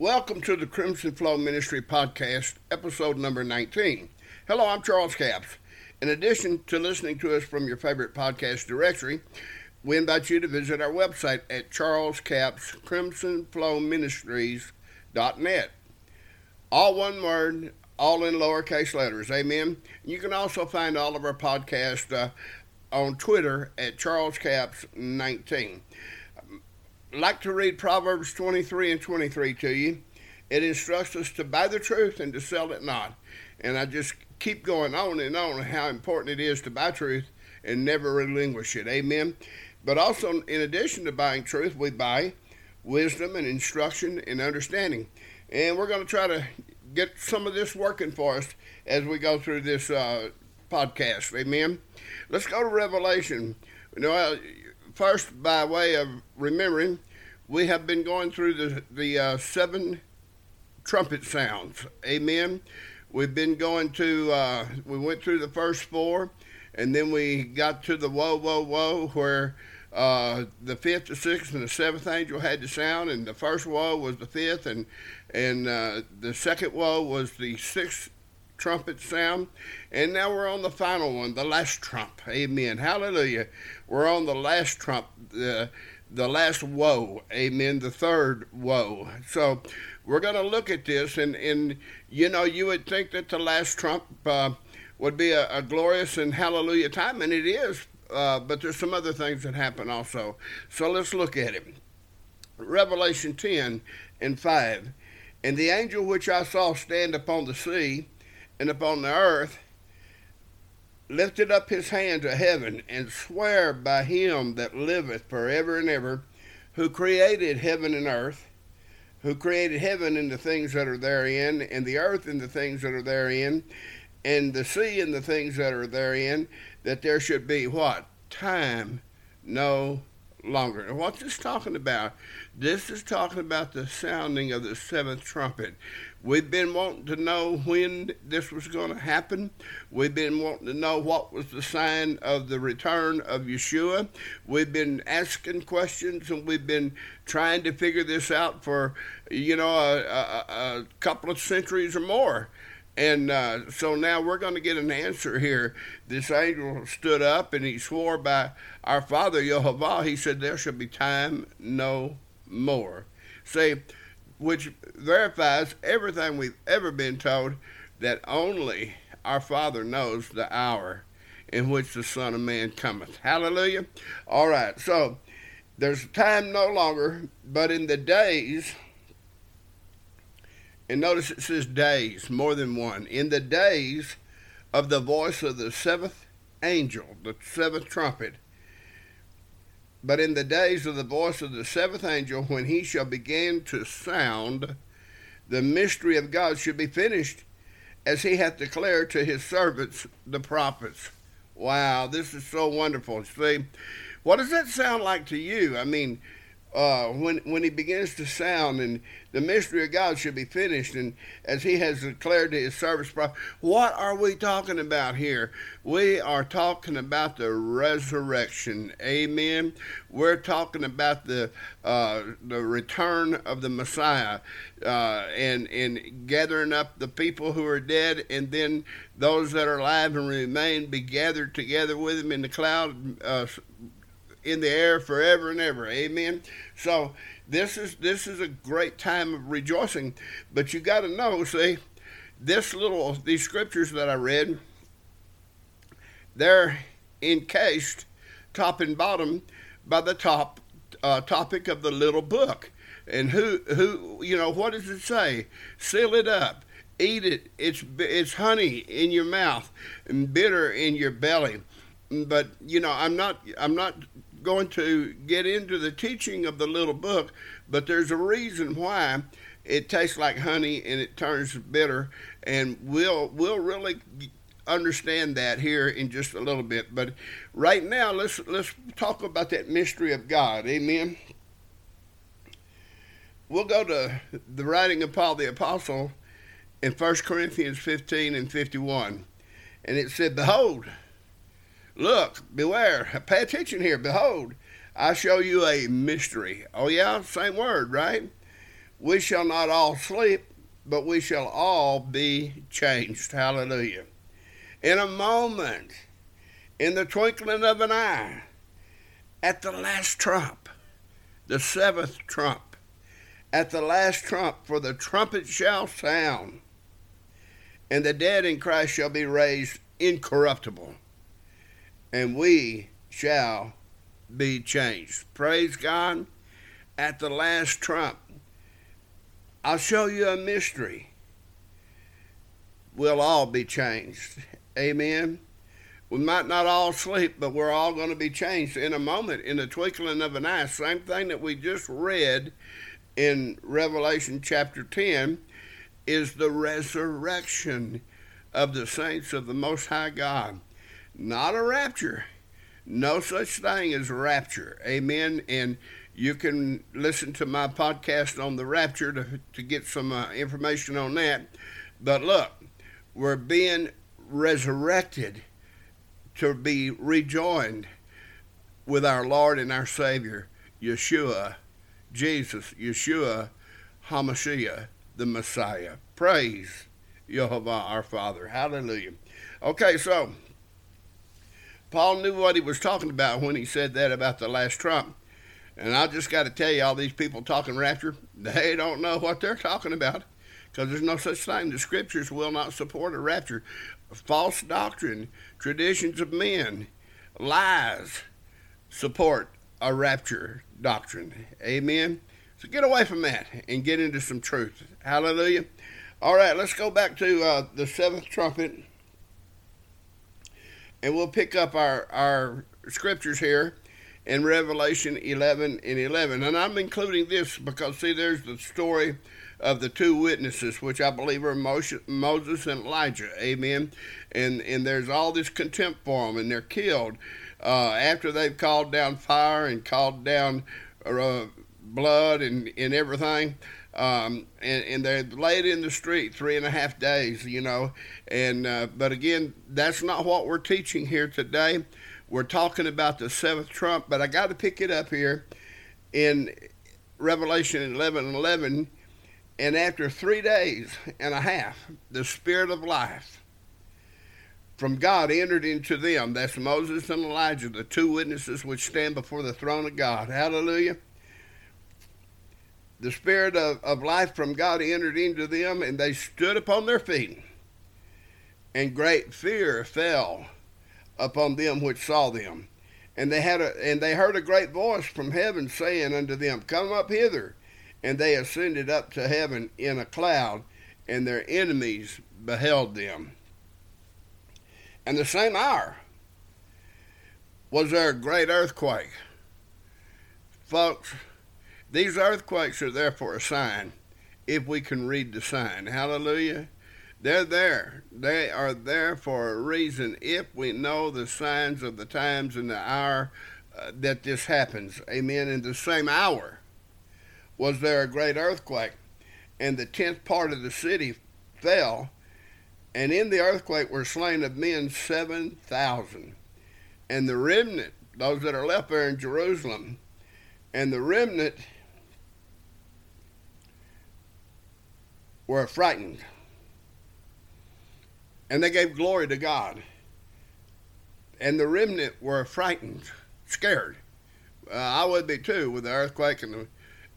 Welcome to the Crimson Flow Ministry Podcast, episode number 19. Hello, I'm Charles Capps. In addition to listening to us from your favorite podcast directory, we invite you to visit our website at charlescappscrimsonflowministries.net. All one word, all in lowercase letters. Amen. You can also find all of our podcasts uh, on Twitter at charlescaps19 like to read Proverbs 23 and 23 to you. It instructs us to buy the truth and to sell it not. And I just keep going on and on how important it is to buy truth and never relinquish it. Amen. But also, in addition to buying truth, we buy wisdom and instruction and understanding. And we're going to try to get some of this working for us as we go through this uh, podcast. Amen. Let's go to Revelation. You know, first, by way of remembering, we have been going through the the uh, seven trumpet sounds. Amen. We've been going to. Uh, we went through the first four, and then we got to the whoa, whoa, whoa, where uh, the fifth, the sixth, and the seventh angel had to sound, and the first woe was the fifth, and and uh, the second woe was the sixth trumpet sound. And now we're on the final one, the last trump. Amen. Hallelujah. We're on the last trump, the, the last woe. Amen. The third woe. So we're going to look at this, and, and you know, you would think that the last trump uh, would be a, a, glorious and hallelujah time, and it is. Uh, but there's some other things that happen also. So let's look at it. Revelation 10 and 5. And the angel which I saw stand upon the sea and upon the earth lifted up his hand to heaven and sware by him that liveth for ever and ever, who created heaven and earth, who created heaven and the things that are therein, and the earth and the things that are therein, and the sea and the things that are therein, that there should be what? Time no longer. And what's this talking about? This is talking about the sounding of the seventh trumpet. We've been wanting to know when this was going to happen. We've been wanting to know what was the sign of the return of Yeshua. We've been asking questions and we've been trying to figure this out for, you know, a, a, a couple of centuries or more. And uh, so now we're going to get an answer here. This angel stood up and he swore by our Father Jehovah. He said, There shall be time no more. See, which verifies everything we've ever been told that only our Father knows the hour in which the Son of Man cometh. Hallelujah. All right, so there's time no longer, but in the days and notice it says days, more than one. In the days of the voice of the seventh angel, the seventh trumpet. But in the days of the voice of the seventh angel, when he shall begin to sound, the mystery of God should be finished, as he hath declared to his servants, the prophets. Wow, this is so wonderful. See, what does that sound like to you? I mean, uh, when when he begins to sound and the mystery of God should be finished and as he has declared to his service what are we talking about here? We are talking about the resurrection. Amen. We're talking about the uh, the return of the Messiah uh, and and gathering up the people who are dead and then those that are alive and remain be gathered together with him in the cloud uh, in the air forever and ever. Amen. So this is this is a great time of rejoicing. But you got to know, see, this little these scriptures that I read, they're encased top and bottom by the top uh, topic of the little book. And who who you know what does it say? Seal it up. Eat it. It's it's honey in your mouth and bitter in your belly. But you know, I'm not I'm not going to get into the teaching of the little book, but there's a reason why it tastes like honey and it turns bitter, and we'll we'll really understand that here in just a little bit. But right now, let's let's talk about that mystery of God. Amen. We'll go to the writing of Paul the Apostle in 1 Corinthians 15 and 51. And it said, Behold, Look, beware, pay attention here. Behold, I show you a mystery. Oh, yeah, same word, right? we shall not all sleep, but we shall all be changed. Hallelujah. In a moment, in the twinkling of an eye, at the last trump, the seventh trump, at the last trump, for the trumpet shall sound, and the dead in Christ shall be raised incorruptible, and we shall be changed. Praise God. At the last trump, I'll show you a mystery. We'll all be changed. Amen. We might not all sleep, but we're all going to be changed in a moment, in the twinkling of an eye. Same thing that we just read in Revelation chapter 10 is the resurrection of the saints of the Most High God. Not a rapture. No such thing as rapture. Amen. And you can listen to my podcast on the rapture to, to get some uh, information on that. But look, we're being resurrected to be rejoined with our Lord and our Savior, Yeshua, Jesus, Yeshua, Hamashiach, the Messiah. Praise Jehovah our Father. Hallelujah. Okay, so Paul knew what he was talking about when he said that about the last trump. And I just got to tell you, all these people talking rapture, they don't know what they're talking about because there's no such thing. The scriptures will not support a rapture. False doctrine, traditions of men, lies support a rapture doctrine. Amen. So get away from that and get into some truth. Hallelujah. All right, let's go back to uh, the seventh trumpet and we'll pick up our, our scriptures here in Revelation 11 and 11. And I'm including this because, see, there's the story of the two witnesses, which I believe are Moses and Elijah. Amen. And, and there's all this contempt for them, and they're killed uh, after they've called down fire and called down uh, blood and, and everything. Um, and, and they're laid in the street three and a half days, you know. And uh, but again, that's not what we're teaching here today. We're talking about the seventh trump, but I got to pick it up here in Revelation 11 and 11. And after three days and a half, the Spirit of life from God entered into them. That's Moses and Elijah, the two witnesses which stand before the throne of God. Hallelujah the spirit of, of life from God entered into them, and they stood upon their feet. And great fear fell upon them which saw them. And they had a, and they heard a great voice from heaven saying unto them, Come up hither. And they ascended up to heaven in a cloud, and their enemies beheld them. And the same hour was there a great earthquake. Folks, these earthquakes are there for a sign, if we can read the sign. Hallelujah. They're there. They are there for a reason if we know the signs of the times and the hour uh, that this happens. Amen. In the same hour was there a great earthquake, and the tenth part of the city fell, and in the earthquake were slain of men seven thousand. And the remnant, those that are left there in Jerusalem, and the remnant were frightened. And they gave glory to God. And the remnant were frightened, scared. Uh, I would be too, with the earthquake and the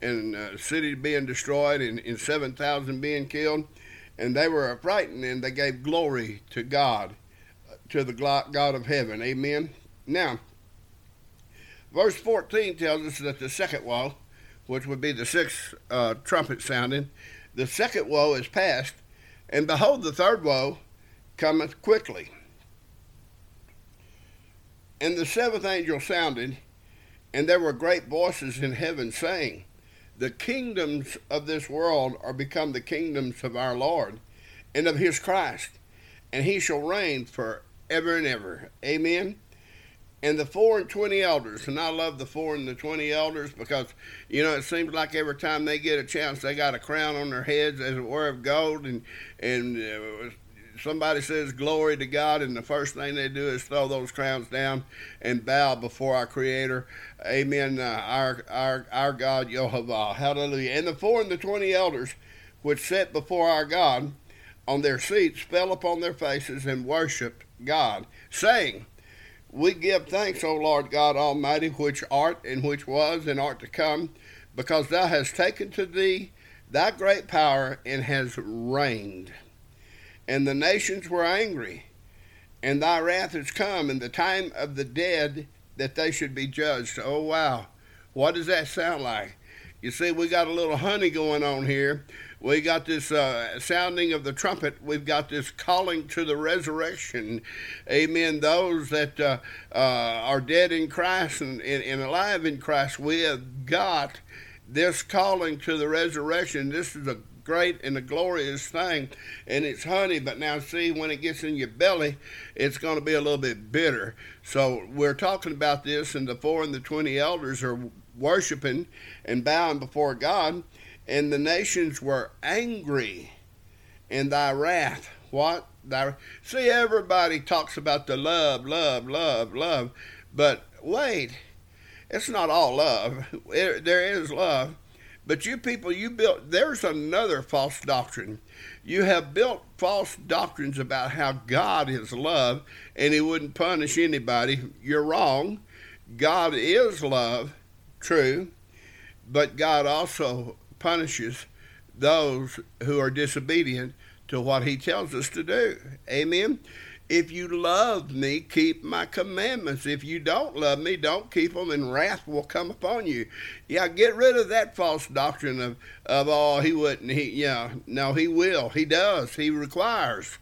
and uh, city being destroyed and, and 7,000 being killed. And they were frightened and they gave glory to God, to the God of heaven. Amen. Now, verse 14 tells us that the second wall, which would be the sixth uh, trumpet sounding, the second woe is past, and behold, the third woe cometh quickly. And the seventh angel sounded, and there were great voices in heaven saying, The kingdoms of this world are become the kingdoms of our Lord and of his Christ, and he shall reign for ever and ever. Amen and the four and twenty elders. And I love the four and the twenty elders because, you know, it seems like every time they get a chance, they got a crown on their heads, as it were, of gold, and and uh, somebody says glory to God, and the first thing they do is throw those crowns down and bow before our Creator. Amen. Uh, our our our God Jehovah. Hallelujah. And the four and the twenty elders, which sat before our God, on their seats, fell upon their faces and worshipped God, saying. We give thanks, O Lord God Almighty, which art and which was and art to come, because thou hast taken to thee thy great power and has reigned. And the nations were angry, and thy wrath is come, and the time of the dead that they should be judged. Oh, wow. What does that sound like? You see, we got a little honey going on here. We got this uh, sounding of the trumpet. We've got this calling to the resurrection. Amen. Those that uh, uh, are dead in Christ and, and, and alive in Christ, we have got this calling to the resurrection, this is a great and a glorious thing, and it's honey. But now, see, when it gets in your belly, it's going to be a little bit bitter. So we're talking about this, and the four and the twenty elders are worshiping and bowing before God, and the nations were angry in thy wrath. What? Thy, see, everybody talks about the love, love, love, love, but wait it's not all love. There is love. But you people, you built, there's another false doctrine. You have built false doctrines about how God is love and He wouldn't punish anybody. You're wrong. God is love, true, but God also punishes those who are disobedient to what He tells us to do. Amen. If you love me, keep my commandments. If you don't love me, don't keep them, and wrath will come upon you. Yeah, get rid of that false doctrine of, of oh, he wouldn't. He, yeah, no, he will. He does. He requires.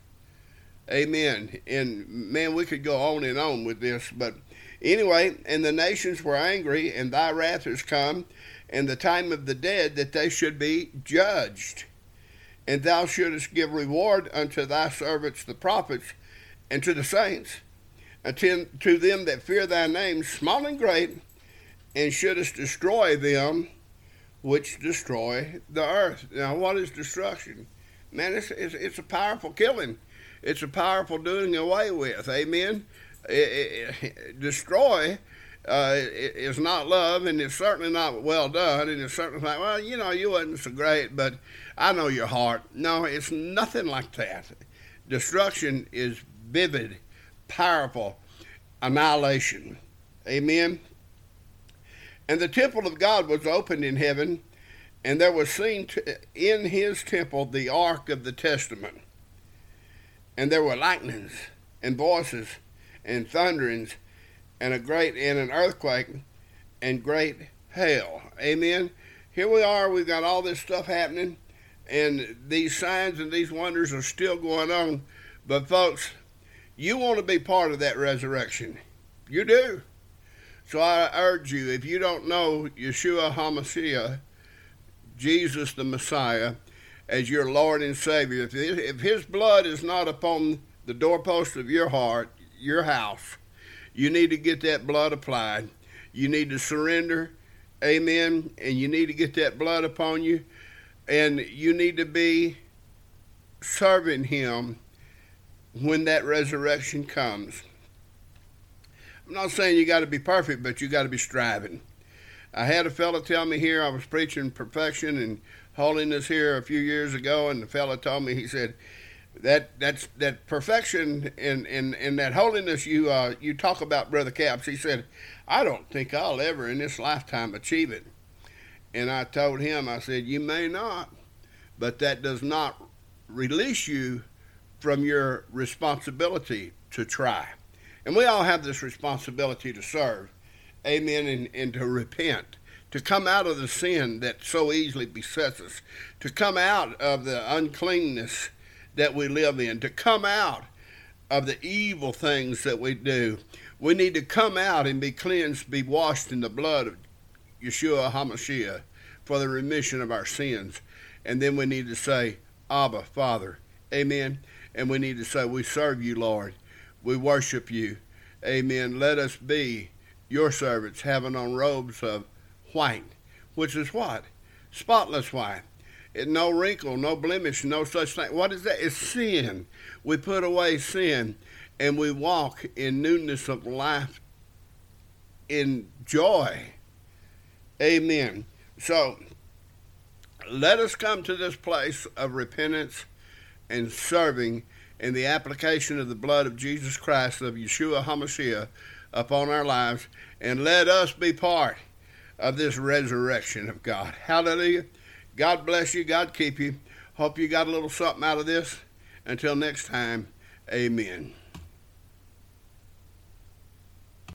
Amen. And man, we could go on and on with this, but anyway, and the nations were angry, and thy wrath is come, and the time of the dead that they should be judged. And thou shouldest give reward unto thy servants the prophets and to the saints, and to, them that fear thy name, small and great, and shouldest destroy them which destroy the earth. Now, what is destruction? Man, it's, it's, it's a powerful killing. It's a powerful doing away with. Amen. Destroy uh, is not love, and it's certainly not well done, and it's certainly like, well, you know, you wasn't so great, but I know your heart. No, it's nothing like that. Destruction is vivid, powerful annihilation. Amen. And the temple of God was opened in heaven, and there was seen in his temple the ark of the testament. And there were lightnings and voices and thunderings and a great and an earthquake and great hail. Amen. Here we are, we've got all this stuff happening, and these signs and these wonders are still going on. But folks, you want to be part of that resurrection. You do. So I urge you, if you don't know Yeshua HaMashiach, Jesus the Messiah, as your Lord and Savior, if, if His blood is not upon the doorpost of your heart, your house, you need to get that blood applied. You need to surrender, amen, and you need to get that blood upon you, and you need to be serving Him when that resurrection comes. I'm not saying you got to be perfect, but you got to be striving. I had a fellow tell me here I was preaching perfection and holiness here a few years ago, and the fellow told me he said that that's that perfection and and, and that holiness you uh, you talk about, brother Capps. He said, I don't think I'll ever in this lifetime achieve it. And I told him, I said, you may not, but that does not release you from your responsibility to try. And we all have this responsibility to serve. Amen. And, and to repent. To come out of the sin that so easily besets us. To come out of the uncleanness that we live in. To come out of the evil things that we do. We need to come out and be cleansed, be washed in the blood of Yeshua HaMashiach for the remission of our sins. And then we need to say, Abba, Father. Amen. And we need to say, We serve you, Lord. We worship you. Amen. Let us be your servants, having on robes of white, which is what? Spotless white. No wrinkle, no blemish, no such thing. What is that? It's sin. We put away sin and we walk in newness of life, in joy. Amen. So let us come to this place of repentance and serving in the application of the blood of Jesus Christ, of Yeshua HaMashiach, upon our lives, and let us be part of this resurrection of God. Hallelujah. God bless you. God keep you. Hope you got a little something out of this. Until next time, amen.